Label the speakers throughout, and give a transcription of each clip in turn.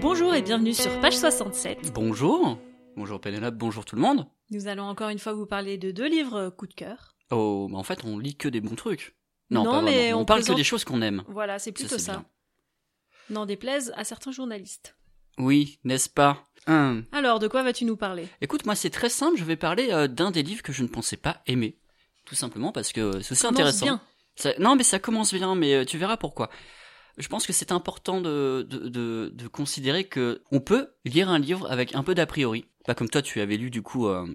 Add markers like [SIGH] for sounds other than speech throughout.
Speaker 1: Bonjour et bienvenue sur page 67.
Speaker 2: Bonjour. Bonjour Pénélope, bonjour tout le monde.
Speaker 1: Nous allons encore une fois vous parler de deux livres euh, coup de cœur.
Speaker 2: Oh, mais en fait, on lit que des bons trucs.
Speaker 1: Non,
Speaker 2: pas
Speaker 1: mais
Speaker 2: vraiment.
Speaker 1: on
Speaker 2: on, parle
Speaker 1: présente-
Speaker 2: que des choses qu'on aime.
Speaker 1: Voilà, c'est plutôt
Speaker 2: c'est
Speaker 1: ça. N'en déplaise à certains journalistes.
Speaker 2: Oui, n'est-ce pas? Hum.
Speaker 1: Alors, de quoi vas-tu nous parler?
Speaker 2: Écoute, moi, c'est très simple. Je vais parler euh, d'un des livres que je ne pensais pas aimer. Tout simplement parce que c'est aussi
Speaker 1: Commence
Speaker 2: intéressant.
Speaker 1: bien.
Speaker 2: Ça- non, mais ça commence bien, mais euh, tu verras pourquoi. Je pense que c'est important de, de, de, considérer que on peut lire un livre avec un peu d'a priori. Pas comme toi, tu avais lu du coup euh,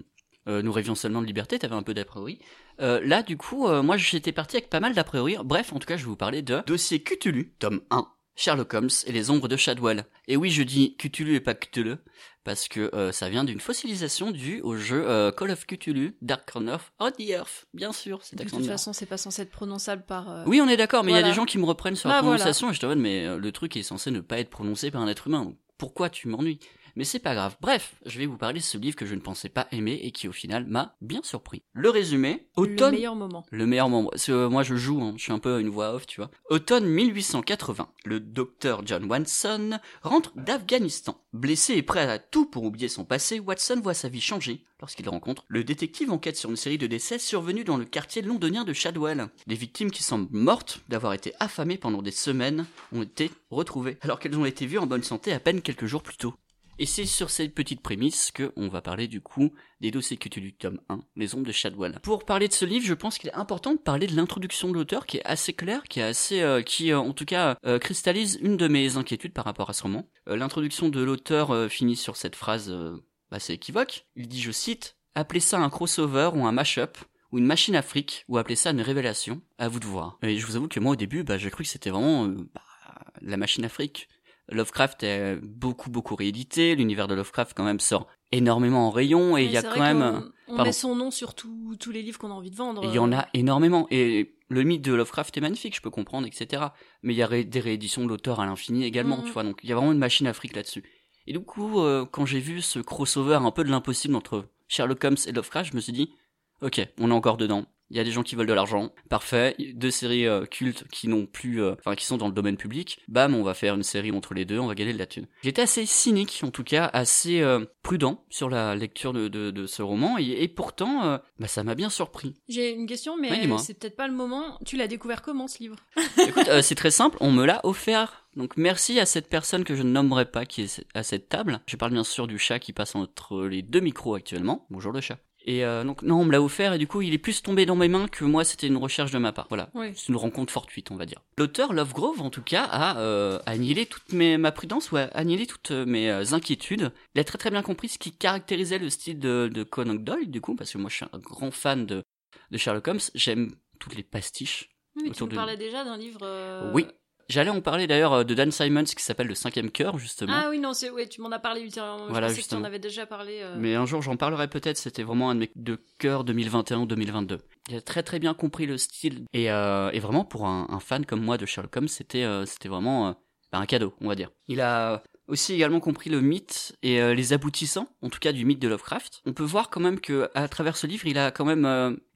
Speaker 2: euh, Nous rêvions seulement de liberté, t'avais un peu d'a priori. Euh, là, du coup, moi j'étais parti avec pas mal d'a priori. Bref, en tout cas, je vais vous parler de Dossier Cthulhu, tome 1. Sherlock Holmes et les ombres de Shadwell. Et oui, je dis Cthulhu et pas Cthulhu, parce que euh, ça vient d'une fossilisation due au jeu euh, Call of Cthulhu, Dark Corner of the Earth. Bien sûr, c'est
Speaker 1: De toute façon, c'est pas censé être prononçable par. euh,
Speaker 2: Oui, on est d'accord, mais il y a
Speaker 1: Voilà.
Speaker 2: des gens qui me reprennent sur
Speaker 1: Bah,
Speaker 2: la
Speaker 1: voilà.
Speaker 2: prononciation et je te demande, mais le truc est censé ne pas être prononcé par un être humain. donc Pourquoi tu m'ennuies? Mais c'est pas grave. Bref, je vais vous parler de ce livre que je ne pensais pas aimer et qui au final m'a bien surpris. Le résumé,
Speaker 1: Le
Speaker 2: automne
Speaker 1: meilleur moment.
Speaker 2: le meilleur membre. Parce que euh, moi je joue, hein, je suis un peu une voix off, tu vois. Automne 1880, le docteur John Watson rentre d'Afghanistan. Blessé et prêt à tout pour oublier son passé, Watson voit sa vie changer lorsqu'il rencontre le détective enquête sur une série de décès survenus dans le quartier londonien de Shadwell. Des victimes qui semblent mortes d'avoir été affamées pendant des semaines ont été retrouvées, alors qu'elles ont été vues en bonne santé à peine quelques jours plus tôt. Et c'est sur cette petite prémisse que on va parler du coup des dossiers Cthulhu tome 1, Les ombres de Shadwell. Pour parler de ce livre, je pense qu'il est important de parler de l'introduction de l'auteur qui est assez claire, qui est assez euh, qui euh, en tout cas euh, cristallise une de mes inquiétudes par rapport à ce roman. Euh, l'introduction de l'auteur euh, finit sur cette phrase euh, assez équivoque. Il dit je cite appelez ça un crossover ou un mash-up ou une machine afrique ou appelez ça une révélation, à vous de voir. Et je vous avoue que moi au début, bah, j'ai cru que c'était vraiment bah, la machine afrique. Lovecraft est beaucoup beaucoup réédité, l'univers de Lovecraft quand même sort énormément en rayon et il y a quand même
Speaker 1: On, met son nom sur tous tous les livres qu'on a envie de vendre.
Speaker 2: il y en a énormément et le mythe de Lovecraft est magnifique, je peux comprendre, etc. Mais il y a ré- des rééditions de l'auteur à l'infini également,
Speaker 1: Mhm.
Speaker 2: tu vois. Donc il y a vraiment une machine afrique là-dessus. Et du coup, euh, quand j'ai vu ce crossover un peu de l'impossible entre Sherlock Holmes et Lovecraft, je me suis dit, ok, on est encore dedans. Il y a des gens qui veulent de l'argent, parfait. Deux séries euh, cultes qui n'ont plus, euh, enfin qui sont dans le domaine public. Bam, on va faire une série entre les deux, on va gagner de la thune. J'étais assez cynique, en tout cas assez euh, prudent sur la lecture de, de, de ce roman, et, et pourtant, bah, ça m'a bien surpris.
Speaker 1: J'ai une question, mais c'est peut-être pas le moment. Tu l'as découvert comment ce livre?
Speaker 2: Écoute, c'est très simple, on me l'a offert. Donc merci à cette personne que je ne nommerai pas qui est à cette table. Je parle bien sûr du chat qui passe entre les deux micros actuellement. Bonjour le chat. Et euh, donc non, on me l'a offert et du coup il est plus tombé dans mes mains que moi c'était une recherche de ma part. Voilà,
Speaker 1: Oui.
Speaker 2: c'est une rencontre fortuite on va dire. L'auteur Lovegrove en tout cas a euh, annihilé toute mes, ma prudence ou a annihilé toutes euh, mes euh, inquiétudes. Il a très très bien compris ce qui caractérisait le style de, de Conan Doyle du coup parce que moi je suis un grand fan de, de Sherlock Holmes. J'aime toutes les pastiches
Speaker 1: Oui, tu
Speaker 2: de-
Speaker 1: parlais déjà d'un livre.
Speaker 2: oui. J'allais en parler d'ailleurs euh, de Dan Simons qui s'appelle Le cinquième cœur justement.
Speaker 1: Ah oui, non, c'est ouais, tu m'en as parlé ultérieurement.
Speaker 2: Voilà,
Speaker 1: je que tu en avais déjà parlé. euh,
Speaker 2: Mais un jour j'en parlerai peut-être, c'était vraiment un de mes de cœur 2021-2022. Il a très très bien compris le style et, euh, et vraiment pour un, un fan comme moi de Sherlock Holmes c'était euh, c'était vraiment bah, un cadeau on va dire. Il a aussi également compris le mythe et les aboutissants, en tout cas du mythe de Lovecraft. On peut voir quand même que à travers ce livre il a quand même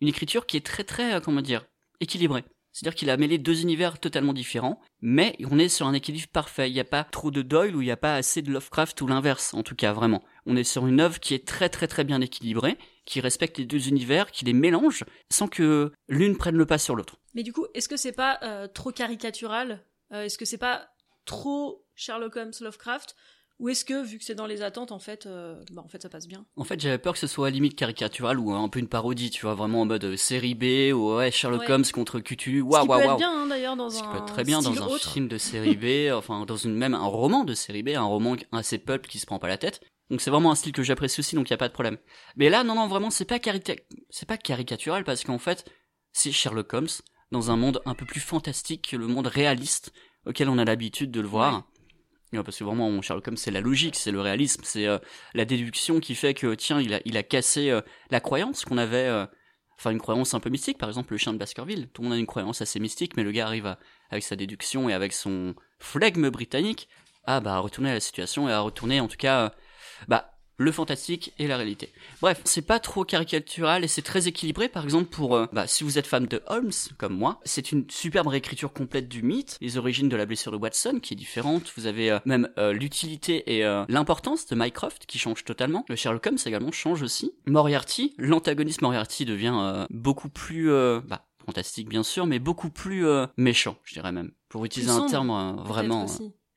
Speaker 2: une écriture qui est très très comment dire équilibrée. C'est-à-dire qu'il a mêlé deux univers totalement différents, mais on est sur un équilibre parfait. Il n'y a pas trop de Doyle ou il n'y a pas assez de Lovecraft ou l'inverse, en tout cas, vraiment. On est sur une œuvre qui est très très très bien équilibrée, qui respecte les deux univers, qui les mélange, sans que l'une prenne le pas sur l'autre.
Speaker 1: Mais du coup, est-ce que c'est pas euh, trop caricatural? Euh, Est-ce que c'est pas trop Sherlock Holmes Lovecraft? Ou est-ce que, vu que c'est dans les attentes, en fait, euh, bah, en fait, ça passe bien?
Speaker 2: En fait, j'avais peur que ce soit à limite caricatural ou un peu une parodie, tu vois, vraiment en mode euh, série B ou ouais, Sherlock
Speaker 1: Ouais.
Speaker 2: Holmes contre Cthulhu. Waouh, waouh,
Speaker 1: être
Speaker 2: waouh.
Speaker 1: bien, hein, d'ailleurs, dans
Speaker 2: Ce qui
Speaker 1: un
Speaker 2: peut être très bien dans un
Speaker 1: autre.
Speaker 2: film de série B, [LAUGHS] enfin dans une même un roman de série B, un roman assez pulp qui se prend pas la tête. Donc c'est vraiment un style que j'apprécie aussi, donc il y a pas de problème. Mais là, non, non, vraiment, c'est pas c'est pas caricatural parce qu'en fait, c'est Sherlock Holmes dans un monde un peu plus fantastique que le monde réaliste auquel on a l'habitude de le voir. Ouais, Parce que vraiment, Sherlock Holmes, c'est la logique, c'est le réalisme, c'est euh, la déduction qui fait que, tiens, il a, il a cassé euh, la croyance qu'on avait, euh, enfin une croyance un peu mystique, par exemple le chien de Baskerville. Tout le monde a une croyance assez mystique, mais le gars arrive à, avec sa déduction et avec son flegme britannique à bah, retourner à la situation et à retourner, en tout cas, euh, bah, le fantastique et la réalité. Bref, c'est pas trop caricatural et c'est très équilibré. Par exemple, pour euh, bah, si vous êtes fan de Holmes comme moi, c'est une superbe réécriture complète du mythe, les origines de la blessure de Watson qui est différente. Vous avez euh, même euh, l'utilité et l'importance de Mycroft qui change totalement. Le Sherlock Holmes également change aussi. Moriarty, l'antagoniste Moriarty devient beaucoup plus bah, fantastique bien sûr, mais beaucoup plus méchant, je dirais même, pour utiliser un terme vraiment.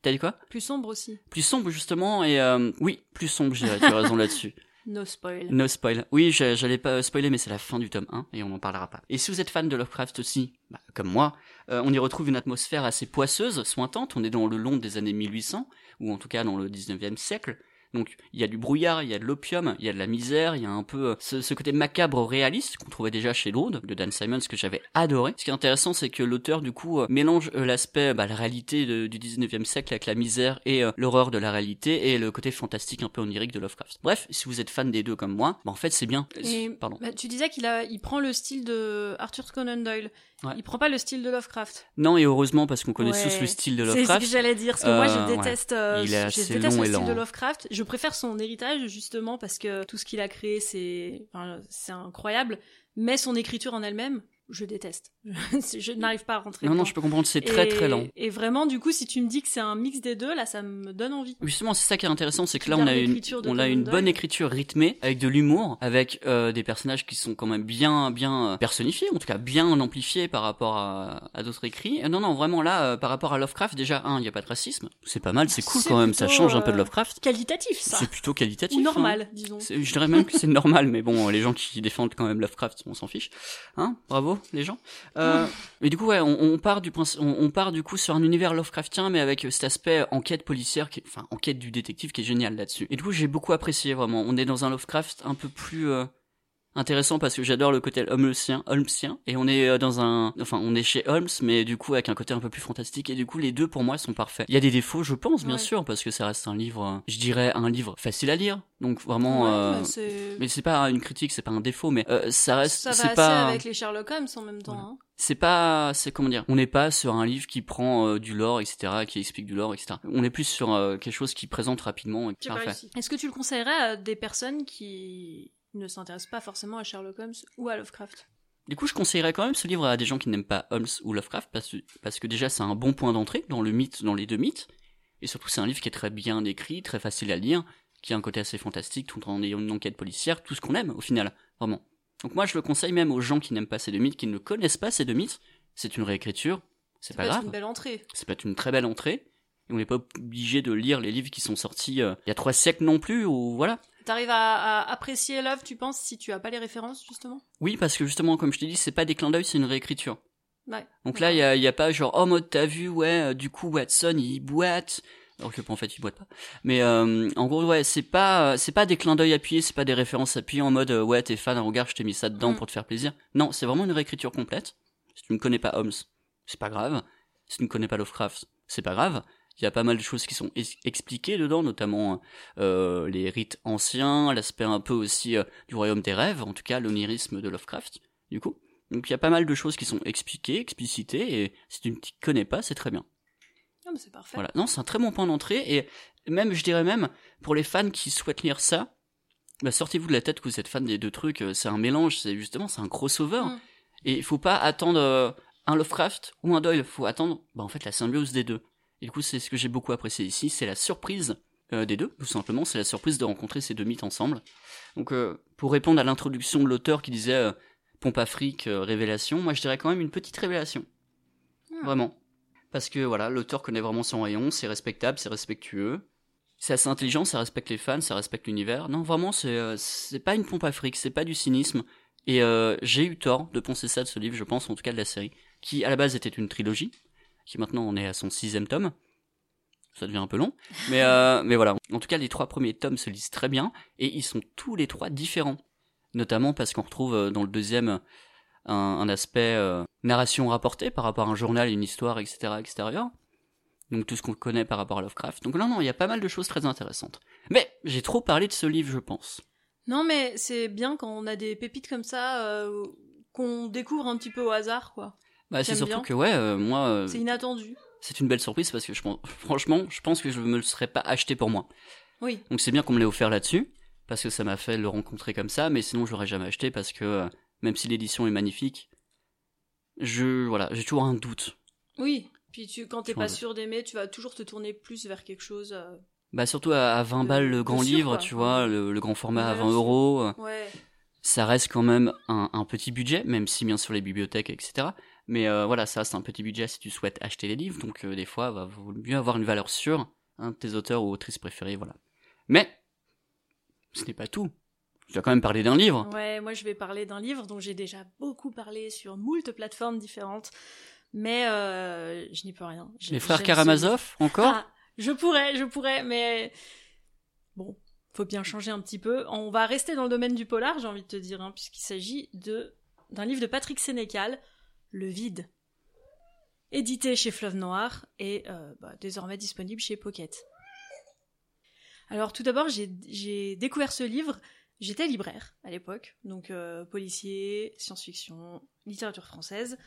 Speaker 2: T'as dit quoi?
Speaker 1: Plus sombre aussi.
Speaker 2: Plus sombre justement et oui, plus sombre, je dirais. Tu as raison là-dessus. [LAUGHS]
Speaker 1: No spoil.
Speaker 2: No spoil. Oui, j'allais pas spoiler, mais c'est la fin du tome 1 et on en parlera pas. Et si vous êtes fan de Lovecraft aussi, bah, comme moi, euh, on y retrouve une atmosphère assez poisseuse, sointante. On est dans le long des années 1800, ou en tout cas dans le 19e siècle. Donc il y a du brouillard, il y a de l'opium, il y a de la misère, il y a un peu euh, ce, côté macabre réaliste qu'on trouvait déjà chez l'Aude de Dan Simons que j'avais adoré. Ce qui est intéressant, c'est que l'auteur du coup euh, mélange euh, l'aspect, bah, la réalité du 19e siècle avec la misère et l'horreur de la réalité et le côté fantastique un peu onirique de Lovecraft. Bref, si vous êtes fan des deux comme moi, bah, en fait c'est bien.
Speaker 1: Pardon. Bah, tu disais qu'il a, il prend le style de Arthur Conan Doyle. Il prend pas le style de Lovecraft.
Speaker 2: Non, et heureusement parce qu'on connaît tous le style de Lovecraft.
Speaker 1: C'est ce que j'allais dire, parce que moi je euh, déteste, euh, je déteste le style de Lovecraft. Je préfère son héritage justement parce que tout ce qu'il a créé c'est, enfin, c'est incroyable. Mais son écriture en elle-même, je déteste. [LAUGHS] je n'arrive pas à rentrer.
Speaker 2: Non, non, je peux comprendre, c'est très très lent.
Speaker 1: Et vraiment, du coup, si tu me dis que c'est un mix des deux, là, ça me donne envie.
Speaker 2: Justement, c'est ça qui est intéressant, c'est que là, on a une, on a une bonne écriture rythmée, avec de l'humour, avec euh, des personnages qui sont quand même bien, bien personnifiés, en tout cas bien amplifiés par rapport à, à d'autres écrits. non, non, vraiment là, euh, par rapport à Lovecraft, déjà, un, il n'y a pas de racisme. C'est pas mal, c'est cool quand même, ça change un peu de euh, Lovecraft.
Speaker 1: Qualitatif, ça.
Speaker 2: C'est plutôt qualitatif.
Speaker 1: Ou normal, hein. disons.
Speaker 2: Je dirais même que c'est normal, mais bon, les gens qui défendent quand même Lovecraft, on s'en fiche. Hein Bravo, les gens. Euh, mais du coup, ouais, on, part du on, part du coup sur un univers Lovecraftien, mais avec cet aspect enquête policière, qui, enfin enquête du détective, qui est génial là-dessus. Et du coup, j'ai beaucoup apprécié vraiment. On est dans un Lovecraft un peu plus euh, intéressant parce que j'adore le côté Holmesien, Holmesien, et on est euh, dans un, enfin, on est chez Holmes, mais du coup avec un côté un peu plus fantastique, et du coup les deux pour moi sont parfaits. Il y a des défauts, je pense, bien sûr, parce que ça reste un livre, je dirais un livre facile à lire, donc vraiment, euh, mais c'est pas une critique, c'est pas un défaut, mais euh, ça reste,
Speaker 1: ça
Speaker 2: c'est
Speaker 1: pas avec les Sherlock Holmes en même temps. Hein.
Speaker 2: C'est pas, c'est comment dire, on n'est pas sur un livre qui prend du lore, etc., qui explique du lore, etc. On est plus sur quelque chose qui présente rapidement.
Speaker 1: Est-ce que tu le conseillerais à des personnes qui ne s'intéresse pas forcément à Sherlock Holmes ou à Lovecraft.
Speaker 2: Du coup, je conseillerais quand même ce livre à des gens qui n'aiment pas Holmes ou Lovecraft parce que, parce que déjà c'est un bon point d'entrée dans le mythe, dans les deux mythes, et surtout c'est un livre qui est très bien écrit, très facile à lire, qui a un côté assez fantastique, tout en ayant une enquête policière, tout ce qu'on aime au final, vraiment. Donc moi je le conseille même aux gens qui n'aiment pas ces deux mythes, qui ne connaissent pas ces deux mythes. C'est une réécriture, c'est pas grave. C'est
Speaker 1: une belle entrée.
Speaker 2: C'est pas une très belle entrée. Et on n'est pas obligé de lire les livres qui sont sortis euh, il y a trois siècles non plus, ou voilà.
Speaker 1: T'arrives à, à, apprécier l'œuvre, tu penses, si tu as pas les références, justement?
Speaker 2: Oui, parce que justement, comme je t'ai dit, c'est pas des clins d'œil, c'est une réécriture.
Speaker 1: Ouais.
Speaker 2: Donc là, il y a, y a, pas genre, oh, mode, t'as vu, ouais, euh, du coup, Watson, il boite. Alors que, en fait, il boite pas. Mais euh, en gros, ouais, c'est pas, c'est pas des clins d'œil appuyés, c'est pas des références appuyées en mode, euh, ouais, t'es fan, regarde, je t'ai mis ça dedans mm. pour te faire plaisir. Non, c'est vraiment une réécriture complète. Si tu ne connais pas Holmes, c'est pas grave. Si tu ne connais pas Lovecraft, c'est pas grave. Il y a pas mal de choses qui sont expliquées dedans, notamment euh, les rites anciens, l'aspect un peu aussi euh, du royaume des rêves, en tout cas l'onirisme de Lovecraft, du coup. Donc il y a pas mal de choses qui sont expliquées, explicitées, et si tu ne t'y connais pas, c'est très bien.
Speaker 1: Non, mais c'est parfait.
Speaker 2: Voilà, non, c'est un très bon point d'entrée, et même, je dirais même, pour les fans qui souhaitent lire ça, bah, sortez-vous de la tête que vous êtes fan des deux trucs, euh, c'est un mélange, c'est justement, c'est un crossover. Mm. Et il faut pas attendre un Lovecraft ou un Doyle, il faut attendre, bah, en fait, la symbiose des deux. Et du coup, c'est ce que j'ai beaucoup apprécié ici, c'est la surprise euh, des deux, tout simplement, c'est la surprise de rencontrer ces deux mythes ensemble. Donc, euh, pour répondre à l'introduction de l'auteur qui disait euh, pompe afrique, révélation, moi je dirais quand même une petite révélation. Hmm. Vraiment. Parce que voilà, l'auteur connaît vraiment son rayon, c'est respectable, c'est respectueux, c'est assez intelligent, ça respecte les fans, ça respecte l'univers. Non, vraiment, c'est c'est pas une pompe afrique, c'est pas du cynisme. Et j'ai eu tort de penser ça de ce livre, je pense, en tout cas de la série, qui à la base était une trilogie, qui maintenant on est à son sixième tome. Ça devient un peu long, mais euh, [LAUGHS] mais voilà. En tout cas, les trois premiers tomes se lisent très bien et ils sont tous les trois différents, notamment parce qu'on retrouve euh, dans le deuxième un, aspect euh, narration rapportée par rapport à un journal, une histoire, etc. extérieure. Donc tout ce qu'on connaît par rapport à Lovecraft. Donc non, non, il y a pas mal de choses très intéressantes. Mais j'ai trop parlé de ce livre, je pense.
Speaker 1: Non, mais c'est bien quand on a des pépites comme ça qu'on découvre un petit peu au hasard, quoi.
Speaker 2: Bah, c'est surtout que, ouais, euh, moi. Euh,
Speaker 1: c'est inattendu.
Speaker 2: C'est une belle surprise parce que je pense, franchement, je pense que je me le serais pas acheté pour moi.
Speaker 1: Oui.
Speaker 2: Donc c'est bien qu'on me l'ait offert là-dessus. parce que ça m'a fait le rencontrer comme ça, mais sinon j'aurais jamais acheté parce que euh, même si l'édition est magnifique, je voilà, j'ai toujours un doute.
Speaker 1: Oui, puis tu, quand t'es pas sûr d'aimer, tu vas toujours te tourner plus vers quelque chose. Euh,
Speaker 2: bah surtout à, 20 balles le grand livre, tu vois, le, grand format à 20 euros.
Speaker 1: Ouais.
Speaker 2: Ça reste quand même un, petit budget, même si bien sûr les bibliothèques, etc. Mais euh, voilà, ça c'est un petit budget si tu souhaites acheter les livres, donc des fois, il va mieux avoir une valeur sûre, un de tes auteurs ou autrices préférés, voilà. Mais ce n'est pas tout. Je dois quand même parler d'un livre.
Speaker 1: Ouais, moi je vais parler d'un livre dont j'ai déjà beaucoup parlé sur moult plateformes différentes, mais euh, je n'y peux rien.
Speaker 2: Les frères Karamazov, encore? Ah,
Speaker 1: Je pourrais, je pourrais, mais bon, faut bien changer un petit peu. On va rester dans le domaine du polar, j'ai envie de te dire, hein, puisqu'il s'agit de d'un livre de Patrick Sénécal, Le Vide, édité chez Fleuve Noir et euh, bah, désormais disponible chez Pocket. Alors tout d'abord, j'ai découvert ce livre, j'étais libraire à l'époque, donc euh, policier, science-fiction, littérature française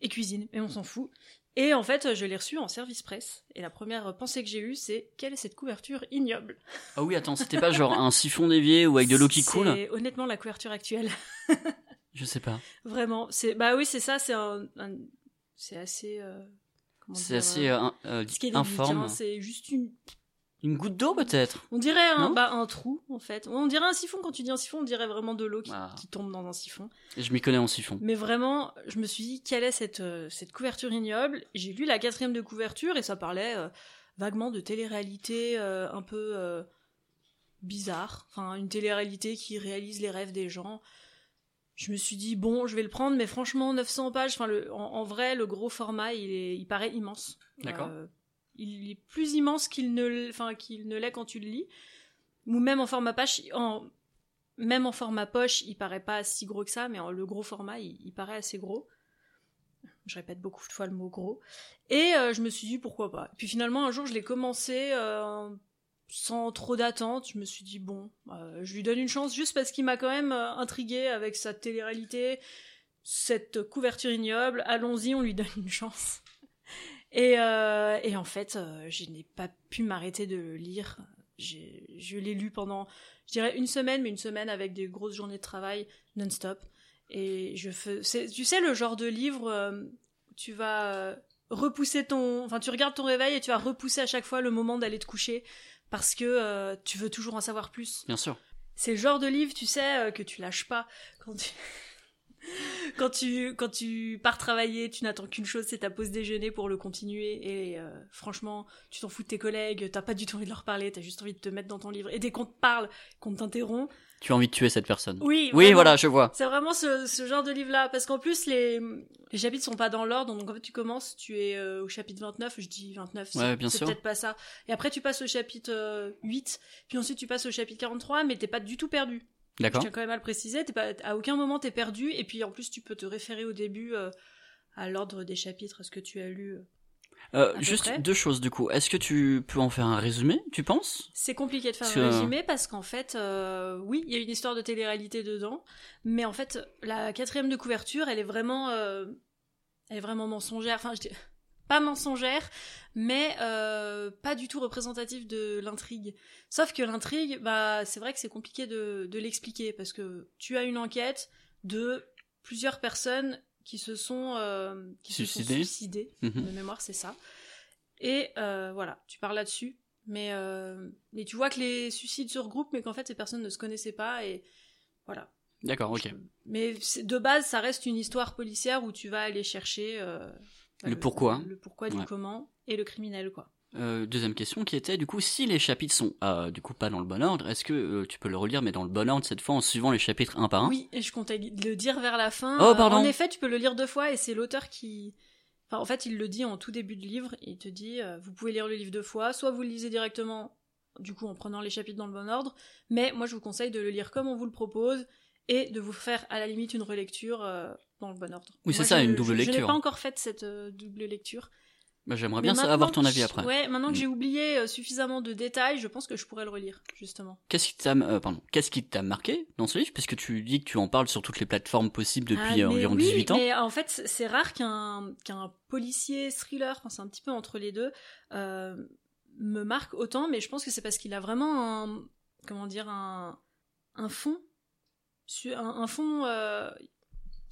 Speaker 1: et cuisine, mais on s'en fout. Et en fait, je l'ai reçu en service presse. Et la première pensée que j'ai eue, c'est quelle est cette couverture ignoble?
Speaker 2: Ah oui, attends, c'était pas genre un siphon dévié ou avec de l'eau qui coule?
Speaker 1: C'est honnêtement la couverture actuelle. [LAUGHS]
Speaker 2: je sais pas.
Speaker 1: Vraiment, c'est bah oui, c'est ça, c'est un, c'est assez. Euh,
Speaker 2: c'est assez euh, informe.
Speaker 1: Hein, c'est juste une
Speaker 2: une goutte d'eau peut-être
Speaker 1: On dirait un, bah, un trou en fait. On dirait un siphon quand tu dis un siphon, on dirait vraiment de l'eau qui, ah. tombe dans un siphon.
Speaker 2: Et je m'y connais en siphon.
Speaker 1: Mais vraiment, je me suis dit quelle est cette, euh, cette couverture ignoble? J'ai lu la quatrième de couverture et ça parlait euh, vaguement de télé-réalité euh, un peu bizarre. Enfin, une télé-réalité qui réalise les rêves des gens. Je me suis dit bon, je vais le prendre, mais franchement 900 pages. Enfin, le, en, vrai, le gros format, il, est, il paraît immense.
Speaker 2: D'accord
Speaker 1: il est plus immense qu'il ne, enfin, qu'il ne l'est quand tu le lis. Ou même en format poche, en, même en format poche, il paraît pas si gros que ça, mais en, le gros format, il, paraît assez gros. Je répète beaucoup de fois le mot gros. Et euh, je me suis dit pourquoi pas. Puis finalement, un jour, je l'ai commencé euh, sans trop d'attente. Je me suis dit bon, euh, je lui donne une chance juste parce qu'il m'a quand même intrigué avec sa télé-réalité, cette couverture ignoble. Allons-y, on lui donne une chance. Et, euh, en fait, euh, je n'ai pas pu m'arrêter de le lire. Je l'ai lu pendant, je dirais, une semaine, mais une semaine avec des grosses journées de travail non-stop. Et je fais, tu sais, le genre de livre, euh, tu vas repousser ton, enfin, tu regardes ton réveil et tu vas repousser à chaque fois le moment d'aller te coucher parce que tu veux toujours en savoir plus.
Speaker 2: Bien sûr.
Speaker 1: C'est le genre de livre, tu sais, que tu lâches pas quand tu [LAUGHS] quand tu quand tu pars travailler, tu n'attends qu'une chose, c'est ta pause déjeuner pour le continuer. Et euh, franchement, tu t'en fous de tes collègues, t'as pas du tout envie de leur parler, t'as juste envie de te mettre dans ton livre. Et dès qu'on te parle, qu'on t'interrompt,
Speaker 2: tu as envie de tuer cette personne.
Speaker 1: Oui.
Speaker 2: Oui, voilà, je vois.
Speaker 1: C'est vraiment ce, ce, genre de livre-là, parce qu'en plus les les chapitres sont pas dans l'ordre, donc en fait tu commences, tu es euh, au chapitre 29, je dis 29, c'est peut-être pas ça. Et après tu passes au chapitre 8, euh, puis ensuite tu passes au chapitre 43, mais t'es pas du tout perdu.
Speaker 2: D'accord.
Speaker 1: Je tiens quand même à le préciser, pas, à aucun moment t'es perdu, et puis en plus tu peux te référer au début euh, à l'ordre des chapitres, à ce que tu as lu.
Speaker 2: Euh, juste deux choses du coup. Est-ce que tu peux en faire un résumé, tu penses?
Speaker 1: C'est compliqué de faire un résumé parce qu'en fait, euh, oui, il y a une histoire de télé-réalité dedans, mais en fait, la quatrième de couverture, elle est vraiment, elle est vraiment mensongère. Enfin, je dis pas mensongère, mais euh, pas du tout représentatif de l'intrigue. Sauf que l'intrigue, bah, c'est vrai que c'est compliqué de, de l'expliquer parce que tu as une enquête de plusieurs personnes qui se sont euh, qui se sont suicidées. Mhm. De mémoire, c'est ça. Et euh, voilà, tu parles là-dessus, mais mais tu vois que les suicides se regroupent, mais qu'en fait ces personnes ne se connaissaient pas et voilà.
Speaker 2: D'accord, ok.
Speaker 1: Mais de base, ça reste une histoire policière où tu vas aller chercher
Speaker 2: le, pourquoi.
Speaker 1: Le, pourquoi du comment et le criminel, quoi.
Speaker 2: Euh, deuxième question qui était du coup si les chapitres sont euh, du coup pas dans le bon ordre, est-ce que euh, tu peux le relire mais dans le bon ordre cette fois en suivant les chapitres un par un?
Speaker 1: Oui, et je comptais le dire vers la fin.
Speaker 2: Oh pardon.
Speaker 1: en effet, tu peux le lire deux fois et c'est l'auteur qui Enfin, en fait, il le dit en tout début de livre, il te dit vous pouvez lire le livre deux fois, soit vous le lisez directement du coup en prenant les chapitres dans le bon ordre, mais moi je vous conseille de le lire comme on vous le propose et de vous faire à la limite une relecture dans le bon ordre.
Speaker 2: Oui, c'est ça, une double lecture. Je
Speaker 1: n'ai pas encore fait cette euh, double lecture.
Speaker 2: Bah, J'aimerais bien avoir ton avis après.
Speaker 1: Ouais, maintenant que mm. j'ai oublié euh, suffisamment de détails, je pense que je pourrais le relire, justement.
Speaker 2: Qu'est-ce qui t'a, euh, marqué dans ce livre? Puisque tu dis que tu en parles sur toutes les plateformes possibles depuis ah, environ 18 ans.
Speaker 1: Mais en fait, c'est rare qu'un policier thriller, c'est un petit peu entre les deux, me marque autant. Mais je pense que c'est parce qu'il a vraiment un, comment dire, un un fond, un, fond,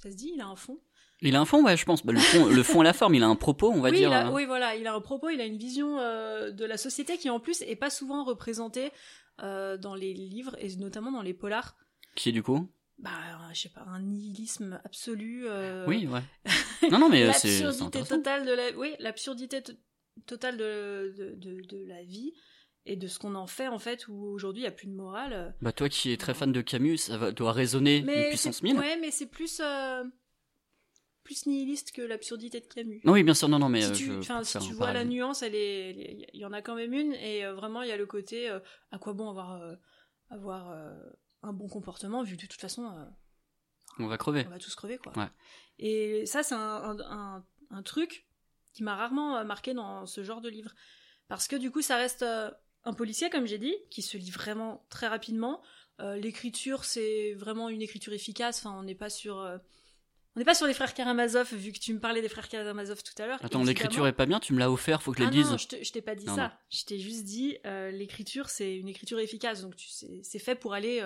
Speaker 1: ça se dit, il a un fond.
Speaker 2: Il a un fond, ouais, je pense. Bah, le, fond, le fond la forme, il a un propos, on va dire.
Speaker 1: Oui, voilà, il a un propos, il a une vision de la société qui, en plus, est pas souvent représentée dans les livres et notamment dans les polars.
Speaker 2: Qui est du coup?
Speaker 1: Bah, je sais pas, un nihilisme absolu.
Speaker 2: Oui, ouais. Non, non, mais
Speaker 1: c'est [LAUGHS] l'absurdité totale de la, oui, l'absurdité totale de, de, de, la vie et de ce qu'on en fait en fait où aujourd'hui il y a plus de morale. Euh.
Speaker 2: Bah toi qui es très fan de Camus, ça va, doit résonner une puissance mille.
Speaker 1: Ouais, mais c'est plus euh, plus nihiliste que l'absurdité de Camus.
Speaker 2: oui, bien sûr, non, non, mais
Speaker 1: si tu, si tu vois la nuance, elle est, il y en a quand même une et vraiment il y a le côté à quoi bon avoir avoir un bon comportement vu que de toute façon
Speaker 2: on va crever.
Speaker 1: On va tous crever quoi. Ouais. Et ça c'est un, un, un, truc qui m'a rarement marqué dans ce genre de livre parce que du coup ça reste un policier, comme j'ai dit, qui se lit vraiment très rapidement. Euh, l'écriture, c'est vraiment une écriture efficace. Enfin, on n'est pas sur, euh, on n'est pas sur les frères Karamazov, vu que tu me parlais des frères Karamazov tout à l'heure.
Speaker 2: Attends, l'écriture est pas bien, tu me l'as offert, faut que je le
Speaker 1: ah
Speaker 2: dise.
Speaker 1: Non, je t'ai pas dit ça. Je t'ai juste dit, euh, l'écriture, c'est une écriture efficace, donc c'est fait pour aller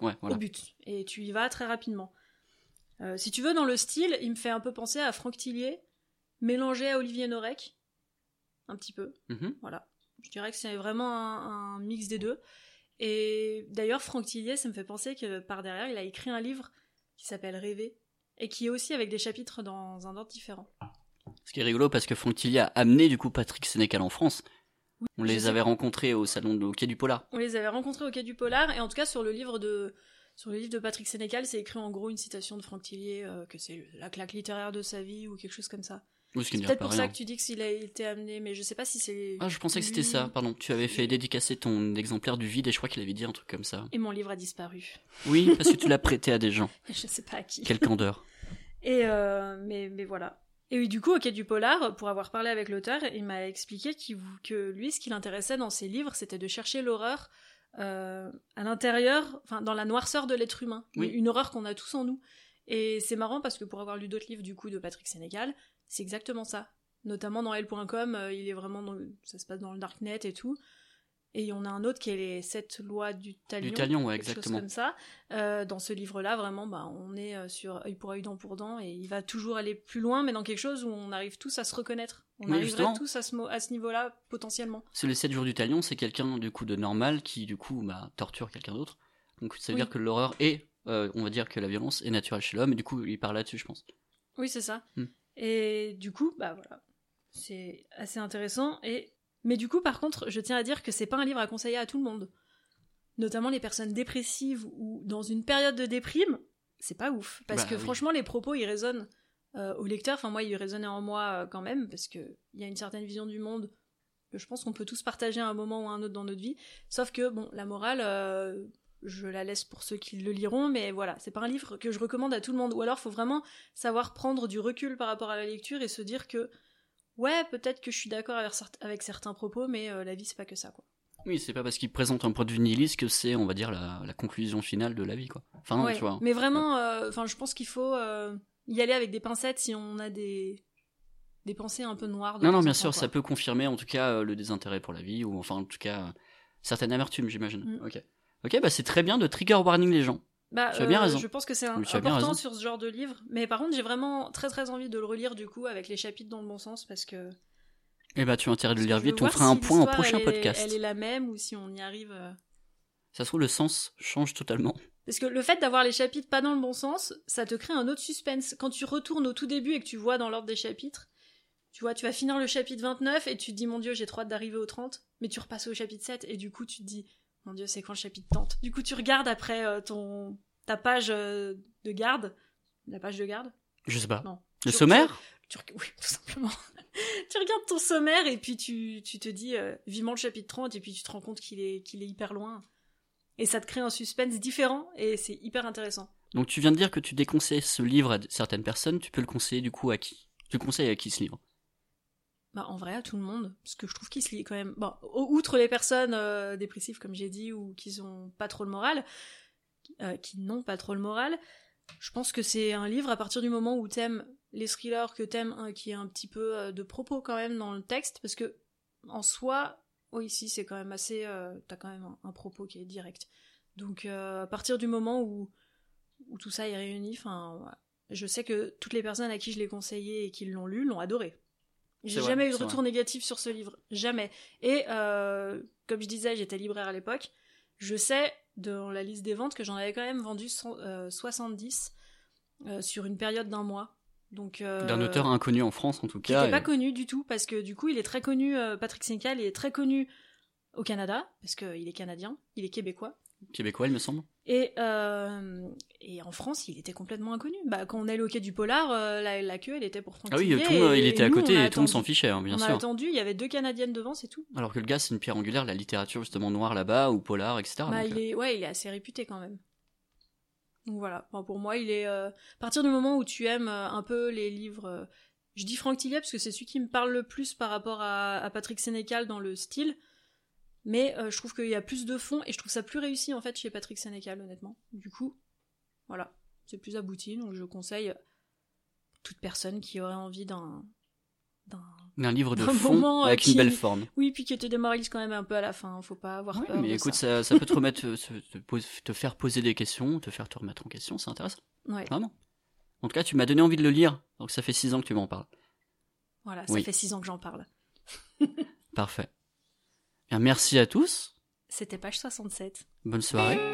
Speaker 1: au but, et tu y vas très rapidement. si tu veux, dans le style, il me fait un peu penser à Franck Tillier, mélangé à Olivier Norek, un petit peu. Mm-hmm. Voilà. Je dirais que c'est vraiment un, mix des deux. Et d'ailleurs, Franck Tillier, ça me fait penser que par derrière, il a écrit un livre qui s'appelle Rêver, et qui est aussi avec des chapitres dans un ordre différent.
Speaker 2: Ce qui est rigolo parce que Franck Tillier a amené du coup Patrick Sénécal en France. on les avait rencontrés au salon de, au Quai du Polar.
Speaker 1: On les avait rencontrés au Quai du Polar, et en tout cas sur le livre de, sur le livre de Patrick Sénécal, c'est écrit en gros une citation de Franck Tillier, euh, que c'est la claque littéraire de sa vie ou quelque chose comme ça c'est peut-être pour ça que tu dis que s'il a été amené, mais je sais pas si c'est.
Speaker 2: Ah, je pensais que c'était ça, pardon. Tu avais fait dédicacer ton exemplaire du vide et je crois qu'il avait dit un truc comme ça.
Speaker 1: Et mon livre a disparu.
Speaker 2: Oui, parce que tu l'as prêté à des gens. [LAUGHS]
Speaker 1: je sais pas à qui.
Speaker 2: Quelle candeur. [LAUGHS]
Speaker 1: Et euh, mais, mais voilà. Et oui, du coup, au Quai du Polar, pour avoir parlé avec l'auteur, il m'a expliqué que lui, ce qui l'intéressait dans ses livres, c'était de chercher l'horreur euh, à l'intérieur, enfin, dans la noirceur de l'être humain. Oui. Une horreur qu'on a tous en nous. Et c'est marrant parce que pour avoir lu d'autres livres du coup de Patrick Sénégal, c'est exactement ça. Notamment dans L.com, euh, il est vraiment dans ça se passe dans le darknet et tout. Et on a un autre qui est les sept lois du talion.
Speaker 2: Du talion, ouais, exactement.
Speaker 1: comme ça. Euh, dans ce livre-là, vraiment, bah, on est euh, sur œil pour œil, dent pour dent, et il va toujours aller plus loin, mais dans quelque chose où on arrive tous à se reconnaître. On arriverait tous à ce, à ce niveau-là, potentiellement.
Speaker 2: C'est les sept jours du talion, c'est quelqu'un, du coup, de normal qui, du coup, bah, torture quelqu'un d'autre. Donc ça veut dire que l'horreur est, on va dire que la violence est naturelle chez l'homme, et du coup, il parle là-dessus, je pense.
Speaker 1: Oui, c'est ça. Hmm. Et du coup, bah voilà, c'est assez intéressant. Et mais du coup, par contre, je tiens à dire que c'est pas un livre à conseiller à tout le monde, notamment les personnes dépressives ou dans une période de déprime. C'est pas ouf parce bah que franchement, les propos ils résonnent euh, au lecteur. Enfin, moi, ils résonnaient en moi euh, quand même parce que il y a une certaine vision du monde que je pense qu'on peut tous partager à un moment ou à un autre dans notre vie. Sauf que bon, la morale. Euh, je la laisse pour ceux qui le liront, mais voilà, c'est pas un livre que je recommande à tout le monde. Ou alors, faut vraiment savoir prendre du recul par rapport à la lecture et se dire que, ouais, peut-être que je suis d'accord avec, certains propos, mais euh, la vie, c'est pas que ça, quoi.
Speaker 2: Oui, c'est pas parce qu'il présente un point de vue nihiliste que c'est, on va dire, la, conclusion finale de la vie, quoi. Enfin, non, tu vois.
Speaker 1: Mais vraiment, euh, je pense qu'il faut euh, y aller avec des pincettes si on a des des pensées un peu noires.
Speaker 2: non, non, bien sûr, ça peut confirmer, en tout cas, le désintérêt pour la vie, ou enfin, en tout cas, certaines amertumes, j'imagine. Mm. Ok. Ok, bah c'est très bien de trigger warning les gens.
Speaker 1: Bah, tu as bien euh, raison. Je pense que c'est important sur ce genre de livre. Mais par contre, j'ai vraiment très très envie de le relire du coup avec les chapitres dans le bon sens parce que.
Speaker 2: Eh bah, tu as intérêt de le lire vite. On fera un point au prochain podcast.
Speaker 1: Elle est la même ou si on y arrive. Euh.
Speaker 2: Ça se trouve, le sens change totalement.
Speaker 1: Parce que le fait d'avoir les chapitres pas dans le bon sens, ça te crée un autre suspense. Quand tu retournes au tout début et que tu vois dans l'ordre des chapitres, tu vois, tu vas finir le chapitre 29 et tu te dis, mon dieu, j'ai trop hâte d'arriver au 30, mais tu repasses au chapitre 7 et du coup, tu te dis, mon dieu, c'est quand le chapitre tente. Du coup, tu regardes après euh, ton ta page euh, de garde. La page de garde?
Speaker 2: Je sais pas. Le sommaire? [LAUGHS]
Speaker 1: Oui, tout simplement. [LAUGHS] tu regardes ton sommaire et puis tu, tu te dis euh, vivement le chapitre 30 et puis tu te rends compte qu'il est, qu'il est hyper loin. Et ça te crée un suspense différent et c'est hyper intéressant.
Speaker 2: Donc tu viens de dire que tu déconseilles ce livre à certaines personnes, tu peux le conseiller du coup à qui? Tu le conseilles à qui ce livre?
Speaker 1: Bah, en vrai, à tout le monde, parce que je trouve qu'il se lit quand même. Bon, outre les personnes euh, dépressives, comme j'ai dit, ou qui ont pas trop le moral, euh, qui n'ont pas trop le moral, je pense que c'est un livre à partir du moment où t'aimes les thrillers, que t'aimes hein, qui a un petit peu euh, de propos quand même dans le texte, parce que en soi, oui, ici c'est quand même assez. t'as quand même un, propos qui est direct. Donc à partir du moment où, où tout ça est réuni, enfin, je sais que toutes les personnes à qui je l'ai conseillé et qui l'ont lu l'ont adoré. J'ai jamais eu de retour négatif sur ce livre, jamais. Et euh, comme je disais, j'étais libraire à l'époque. Je sais dans la liste des ventes que j'en avais quand même vendu 70 euh, euh, sur une période d'un mois. Donc
Speaker 2: d'un auteur inconnu en France en tout cas.
Speaker 1: Il n'est pas connu du tout parce que du coup il est très connu. Patrick Sénécal il est très connu au Canada parce qu'il est canadien, il est québécois
Speaker 2: québécois, il me semble.
Speaker 1: Et, euh, et en France, il était complètement inconnu. Bah, quand on est loqué du polar, euh, la, queue, elle était pour Franck
Speaker 2: Ah oui, tout, il était à côté et tout le monde s'en fichait, hein, bien sûr.
Speaker 1: On a attendu, il y avait deux Canadiennes devant, c'est tout.
Speaker 2: Alors que le gars, c'est une pierre angulaire, la littérature justement noire là-bas, ou polar, etc.
Speaker 1: Bah, il est, ouais, il est assez réputé quand même. Donc voilà, pour moi, il est... à partir du moment où tu aimes un peu les livres... je dis Franck Tillier parce que c'est celui qui me parle le plus par rapport à, à Patrick Sénécal dans le style. Mais euh, je trouve qu'il y a plus de fond et je trouve ça plus réussi en fait chez Patrick Sénécal, honnêtement. Du coup, voilà, c'est plus abouti, donc je conseille toute personne qui aurait envie d'un.
Speaker 2: d'un livre de fond euh, avec une belle forme.
Speaker 1: Oui, puis qui te démoralise quand même un peu à la fin, faut pas avoir peur.
Speaker 2: Mais écoute, ça. Ça, peut te [LAUGHS] remettre, euh, te, faire poser des questions, te faire te remettre en question, c'est intéressant.
Speaker 1: Ouais.
Speaker 2: Vraiment. En tout cas, tu m'as donné envie de le lire, donc ça fait six ans que tu m'en parles.
Speaker 1: Voilà, ça fait six ans que j'en parle. [LAUGHS]
Speaker 2: Parfait merci à tous.
Speaker 1: C'était page 67.
Speaker 2: Bonne soirée.